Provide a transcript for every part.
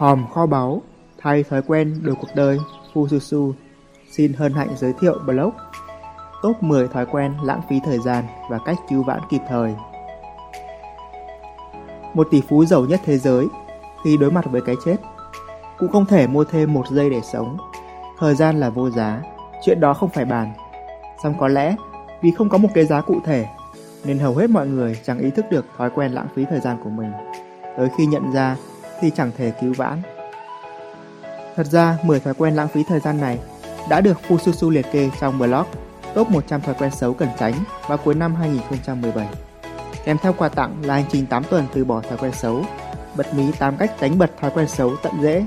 Hòm kho báu, thay thói quen đổi cuộc đời, Fususu xin hân hạnh giới thiệu blog Top 10 thói quen lãng phí thời gian và cách cứu vãn kịp thời. Một tỷ phú giàu nhất thế giới khi đối mặt với cái chết cũng không thể mua thêm một giây để sống. Thời gian là vô giá, chuyện đó không phải bàn. Xong có lẽ vì không có một cái giá cụ thể nên hầu hết mọi người chẳng ý thức được thói quen lãng phí thời gian của mình. Tới khi nhận ra thì chẳng thể cứu vãn. Thật ra 10 thói quen lãng phí thời gian này đã được Fususu liệt kê trong blog Top 100 thói quen xấu cần tránh vào cuối năm 2017. Kèm theo quà tặng là hành trình 8 tuần từ bỏ thói quen xấu, bật mí 8 cách đánh bật thói quen xấu tận dễ.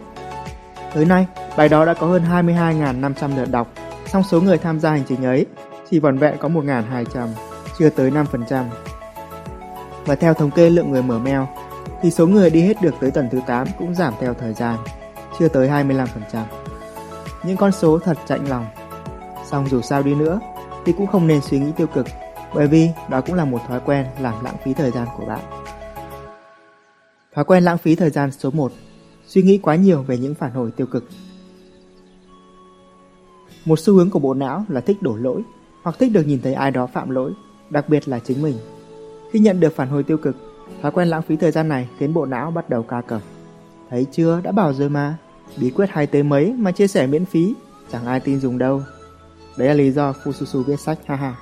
Tới nay, bài đó đã có hơn 22.500 lượt đọc, song số người tham gia hành trình ấy chỉ vỏn vẹn có 1.200, chưa tới 5%. Và theo thống kê lượng người mở mail, thì số người đi hết được tới tuần thứ 8 cũng giảm theo thời gian, chưa tới 25%. Những con số thật chạnh lòng. Song dù sao đi nữa, thì cũng không nên suy nghĩ tiêu cực, bởi vì đó cũng là một thói quen làm lãng phí thời gian của bạn. Thói quen lãng phí thời gian số 1 Suy nghĩ quá nhiều về những phản hồi tiêu cực Một xu hướng của bộ não là thích đổ lỗi hoặc thích được nhìn thấy ai đó phạm lỗi, đặc biệt là chính mình. Khi nhận được phản hồi tiêu cực, thói quen lãng phí thời gian này khiến bộ não bắt đầu ca cẩm. Thấy chưa, đã bảo rồi mà, bí quyết hay tới mấy mà chia sẻ miễn phí, chẳng ai tin dùng đâu. Đấy là lý do Fususu viết sách, haha.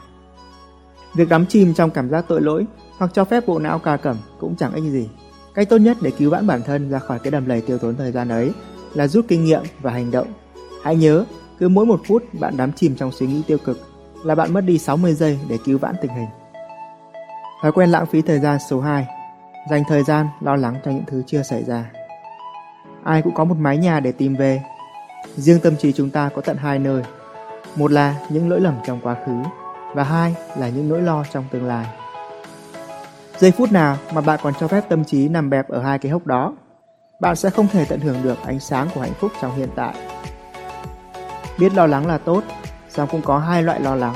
Việc đắm chìm trong cảm giác tội lỗi hoặc cho phép bộ não ca cẩm cũng chẳng ích gì. Cách tốt nhất để cứu vãn bản thân ra khỏi cái đầm lầy tiêu tốn thời gian ấy là rút kinh nghiệm và hành động. Hãy nhớ, cứ mỗi một phút bạn đắm chìm trong suy nghĩ tiêu cực là bạn mất đi 60 giây để cứu vãn tình hình. Thói quen lãng phí thời gian số 2 Dành thời gian lo lắng cho những thứ chưa xảy ra. Ai cũng có một mái nhà để tìm về. Riêng tâm trí chúng ta có tận hai nơi. Một là những lỗi lầm trong quá khứ Và hai là những nỗi lo trong tương lai. Giây phút nào mà bạn còn cho phép tâm trí nằm bẹp ở hai cái hốc đó, Bạn sẽ không thể tận hưởng được ánh sáng của hạnh phúc trong hiện tại. Biết lo lắng là tốt, song cũng có hai loại lo lắng.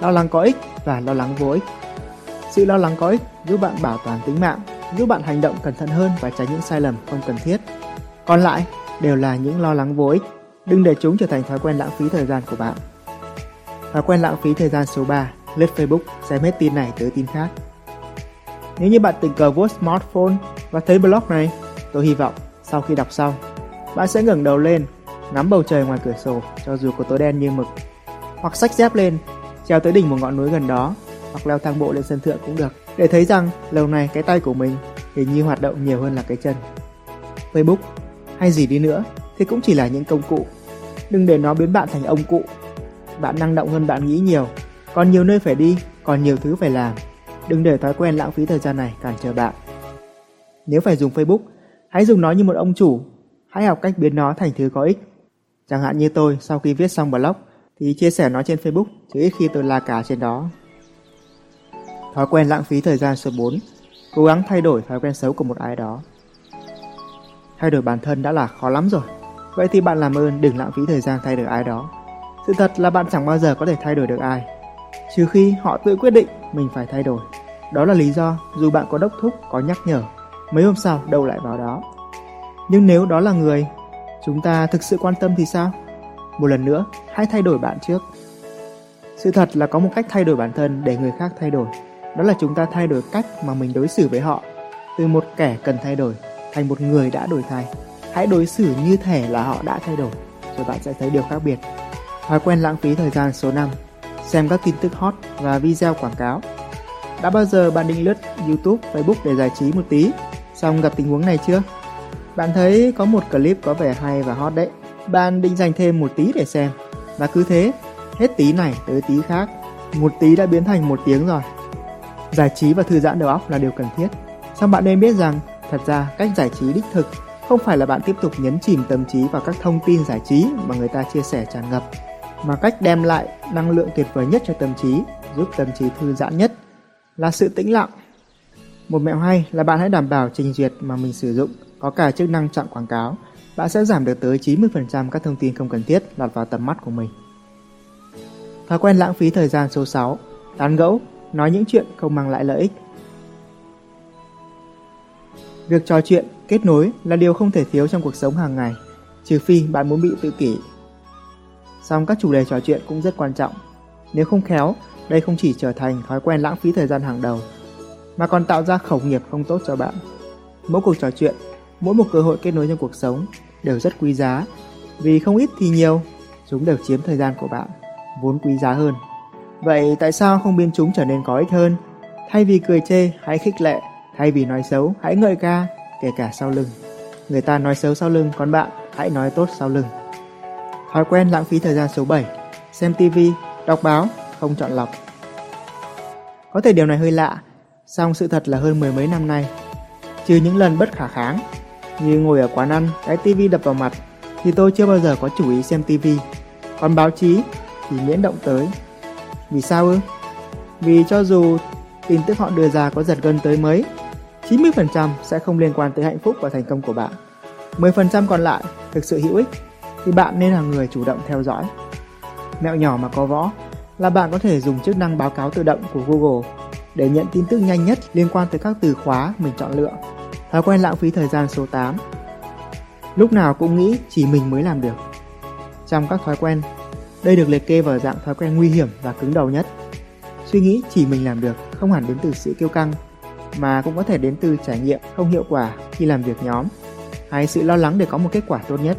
Lo lắng có ích và lo lắng vô ích sự lo lắng có ích giúp bạn bảo toàn tính mạng giúp bạn hành động cẩn thận hơn và tránh những sai lầm không cần thiết. Còn lại đều là những lo lắng vô ích. Đừng để chúng trở thành thói quen lãng phí thời gian của bạn. Thói quen lãng phí thời gian số 3 lướt facebook xem hết tin này tới tin khác. Nếu như bạn tình cờ vuốt smartphone và thấy blog này tôi hy vọng sau khi đọc xong bạn sẽ ngẩng đầu lên ngắm bầu trời ngoài cửa sổ cho dù có tối đen như mực hoặc xách dép lên, treo tới đỉnh một ngọn núi gần đó, hoặc leo thang bộ lên sân thượng cũng được, để thấy rằng lâu nay cái tay của mình hình như hoạt động nhiều hơn là cái chân. Facebook hay gì đi nữa thì cũng chỉ là những công cụ. Đừng để nó biến bạn thành ông cụ. Bạn năng động hơn bạn nghĩ nhiều, còn nhiều nơi phải đi, còn nhiều thứ phải làm. Đừng để thói quen lãng phí thời gian này cản trở bạn. Nếu phải dùng Facebook, hãy dùng nó như một ông chủ. Hãy học cách biến nó thành thứ có ích. Chẳng hạn như tôi sau khi viết xong blog thì chia sẻ nó trên Facebook chứ ít khi tôi la cả trên đó. Thói quen lãng phí thời gian số 4 Cố gắng thay đổi thói quen xấu của một ai đó Thay đổi bản thân đã là khó lắm rồi Vậy thì bạn làm ơn đừng lãng phí thời gian thay đổi ai đó Sự thật là bạn chẳng bao giờ có thể thay đổi được ai Trừ khi họ tự quyết định mình phải thay đổi Đó là lý do dù bạn có đốc thúc, có nhắc nhở Mấy hôm sau đâu lại vào đó Nhưng nếu đó là người Chúng ta thực sự quan tâm thì sao? Một lần nữa, hãy thay đổi bạn trước. Sự thật là có một cách thay đổi bản thân để người khác thay đổi. Đó là chúng ta thay đổi cách mà mình đối xử với họ. Từ một kẻ cần thay đổi thành một người đã đổi thay. Hãy đối xử như thể là họ đã thay đổi, rồi bạn sẽ thấy điều khác biệt. Thói quen lãng phí thời gian số 5 Xem các tin tức hot và video quảng cáo Đã bao giờ bạn định lướt YouTube, Facebook để giải trí một tí Xong gặp tình huống này chưa? Bạn thấy có một clip có vẻ hay và hot đấy bạn định dành thêm một tí để xem. Và cứ thế, hết tí này tới tí khác, một tí đã biến thành một tiếng rồi. Giải trí và thư giãn đầu óc là điều cần thiết. Song bạn nên biết rằng, thật ra cách giải trí đích thực không phải là bạn tiếp tục nhấn chìm tâm trí vào các thông tin giải trí mà người ta chia sẻ tràn ngập, mà cách đem lại năng lượng tuyệt vời nhất cho tâm trí, giúp tâm trí thư giãn nhất là sự tĩnh lặng. Một mẹo hay là bạn hãy đảm bảo trình duyệt mà mình sử dụng có cả chức năng chặn quảng cáo bạn sẽ giảm được tới 90% các thông tin không cần thiết lọt vào tầm mắt của mình. Thói quen lãng phí thời gian số 6, tán gẫu, nói những chuyện không mang lại lợi ích. Việc trò chuyện, kết nối là điều không thể thiếu trong cuộc sống hàng ngày, trừ phi bạn muốn bị tự kỷ. Song các chủ đề trò chuyện cũng rất quan trọng. Nếu không khéo, đây không chỉ trở thành thói quen lãng phí thời gian hàng đầu, mà còn tạo ra khẩu nghiệp không tốt cho bạn. Mỗi cuộc trò chuyện, mỗi một cơ hội kết nối trong cuộc sống đều rất quý giá, vì không ít thì nhiều, chúng đều chiếm thời gian của bạn, vốn quý giá hơn. Vậy tại sao không biến chúng trở nên có ích hơn? Thay vì cười chê, hãy khích lệ, thay vì nói xấu, hãy ngợi ca, kể cả sau lưng. Người ta nói xấu sau lưng, còn bạn hãy nói tốt sau lưng. Thói quen lãng phí thời gian số 7 Xem TV, đọc báo, không chọn lọc. Có thể điều này hơi lạ. Song sự thật là hơn mười mấy năm nay. Trừ những lần bất khả kháng Như ngồi ở quán ăn, cái TV đập vào mặt Thì tôi chưa bao giờ có chủ ý xem TV Còn báo chí thì miễn động tới. Vì sao ư? Vì cho dù tin tức họ đưa ra có giật gân tới mấy 90% sẽ không liên quan tới hạnh phúc và thành công của bạn 10% còn lại thực sự hữu ích thì bạn nên là người chủ động theo dõi. Mẹo nhỏ mà có võ là bạn có thể dùng chức năng báo cáo tự động của Google để nhận tin tức nhanh nhất liên quan tới các từ khóa mình chọn lựa. Thói quen lãng phí thời gian số 8 Lúc nào cũng nghĩ chỉ mình mới làm được. Trong các thói quen, đây được liệt kê vào dạng thói quen nguy hiểm và cứng đầu nhất. Suy nghĩ chỉ mình làm được không hẳn đến từ sự kiêu căng, mà cũng có thể đến từ trải nghiệm không hiệu quả khi làm việc nhóm, hay sự lo lắng để có một kết quả tốt nhất.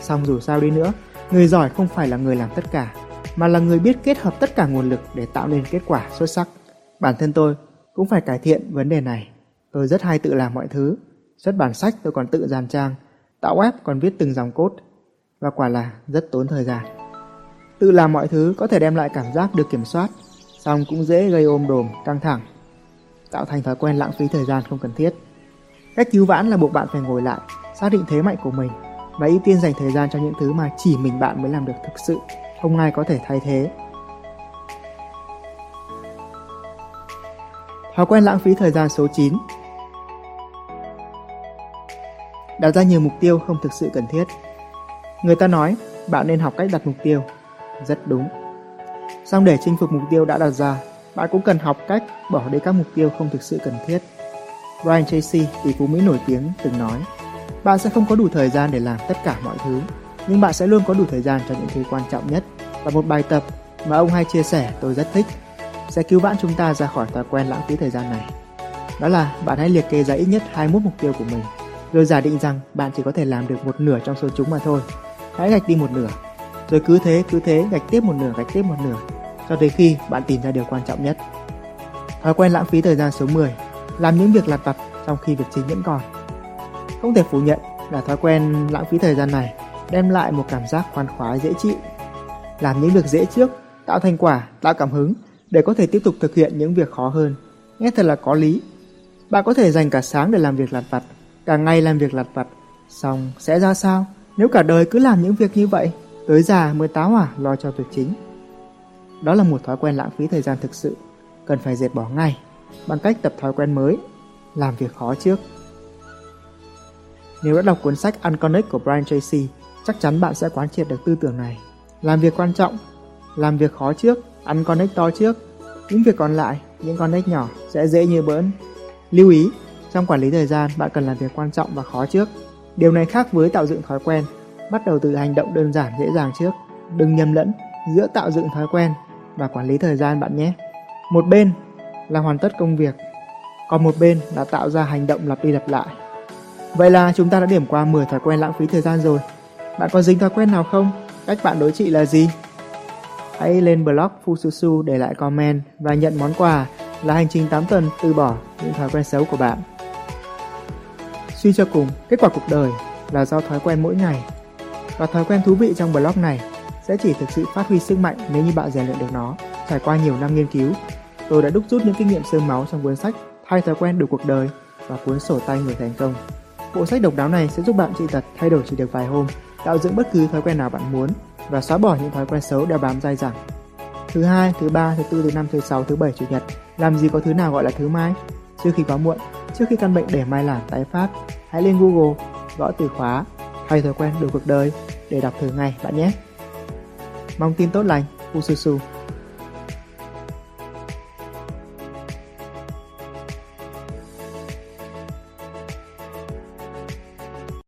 Xong dù sao đi nữa, người giỏi không phải là người làm tất cả, mà là người biết kết hợp tất cả nguồn lực để tạo nên kết quả xuất sắc. Bản thân tôi cũng phải cải thiện vấn đề này. Tôi rất hay tự làm mọi thứ. Xuất bản sách tôi còn tự dàn trang, tạo web còn viết từng dòng code Và quả là rất tốn thời gian. Tự làm mọi thứ có thể đem lại cảm giác được kiểm soát, song cũng dễ gây ôm đồm, căng thẳng, tạo thành thói quen lãng phí thời gian không cần thiết. Cách cứu vãn là buộc bạn phải ngồi lại, xác định thế mạnh của mình và ưu tiên dành thời gian cho những thứ mà chỉ mình bạn mới làm được thực sự, không ai có thể thay thế. Thói quen lãng phí thời gian số 9 Đặt ra nhiều mục tiêu không thực sự cần thiết Người ta nói bạn nên học cách đặt mục tiêu rất đúng Xong để chinh phục mục tiêu đã đặt ra Bạn cũng cần học cách bỏ đi các mục tiêu không thực sự cần thiết Brian Tracy, tỷ phú Mỹ nổi tiếng, từng nói bạn sẽ không có đủ thời gian để làm tất cả mọi thứ, nhưng bạn sẽ luôn có đủ thời gian cho những thứ quan trọng nhất. Và một bài tập mà ông hay chia sẻ tôi rất thích sẽ cứu vãn chúng ta ra khỏi thói quen lãng phí thời gian này. Đó là bạn hãy liệt kê ra ít nhất 21 mục tiêu của mình, rồi giả định rằng bạn chỉ có thể làm được một nửa trong số chúng mà thôi. Hãy gạch đi một nửa, rồi cứ thế cứ thế gạch tiếp một nửa gạch tiếp một nửa, cho tới khi bạn tìm ra điều quan trọng nhất. Thói quen lãng phí thời gian số 10 Làm những việc lặt vặt trong khi việc chính vẫn còn không thể phủ nhận là thói quen lãng phí thời gian này đem lại một cảm giác khoan khoái dễ chịu. Làm những việc dễ trước, tạo thành quả, tạo cảm hứng để có thể tiếp tục thực hiện những việc khó hơn. Nghe thật là có lý. Bạn có thể dành cả sáng để làm việc lặt vặt, cả ngày làm việc lặt vặt. Xong sẽ ra sao nếu cả đời cứ làm những việc như vậy, tới già mới táo hỏa lo cho việc chính. Đó là một thói quen lãng phí thời gian thực sự, cần phải dẹp bỏ ngay bằng cách tập thói quen mới, làm việc khó trước. Nếu đã đọc cuốn sách Unconnect của Brian Tracy, chắc chắn bạn sẽ quán triệt được tư tưởng này. Làm việc quan trọng, làm việc khó trước, Unconnect to trước. Những việc còn lại, những connect nhỏ sẽ dễ như bỡn. Lưu ý, trong quản lý thời gian bạn cần làm việc quan trọng và khó trước. Điều này khác với tạo dựng thói quen, bắt đầu từ hành động đơn giản dễ dàng trước. Đừng nhầm lẫn giữa tạo dựng thói quen và quản lý thời gian bạn nhé. Một bên là hoàn tất công việc, còn một bên là tạo ra hành động lặp đi lặp lại. Vậy là chúng ta đã điểm qua 10 thói quen lãng phí thời gian rồi. Bạn có dính thói quen nào không? Cách bạn đối trị là gì? Hãy lên blog Fususu để lại comment và nhận món quà là hành trình 8 tuần từ bỏ những thói quen xấu của bạn. Suy cho cùng, kết quả cuộc đời là do thói quen mỗi ngày. Và thói quen thú vị trong blog này sẽ chỉ thực sự phát huy sức mạnh nếu như bạn rèn luyện được nó. Trải qua nhiều năm nghiên cứu, tôi đã đúc rút những kinh nghiệm sương máu trong cuốn sách Thay thói quen đủ cuộc đời và cuốn sổ tay người thành công. Bộ sách độc đáo này sẽ giúp bạn trị tật thay đổi chỉ được vài hôm, tạo dựng bất cứ thói quen nào bạn muốn và xóa bỏ những thói quen xấu đeo bám dai dẳng. Thứ hai, thứ ba, thứ tư, thứ năm, thứ sáu, thứ bảy, chủ nhật, làm gì có thứ nào gọi là thứ mai? Trước khi quá muộn, trước khi căn bệnh để mai làm tái phát, hãy lên Google gõ từ khóa thay thói quen đổi cuộc đời để đọc thử ngay bạn nhé. Mong tin tốt lành, Ususu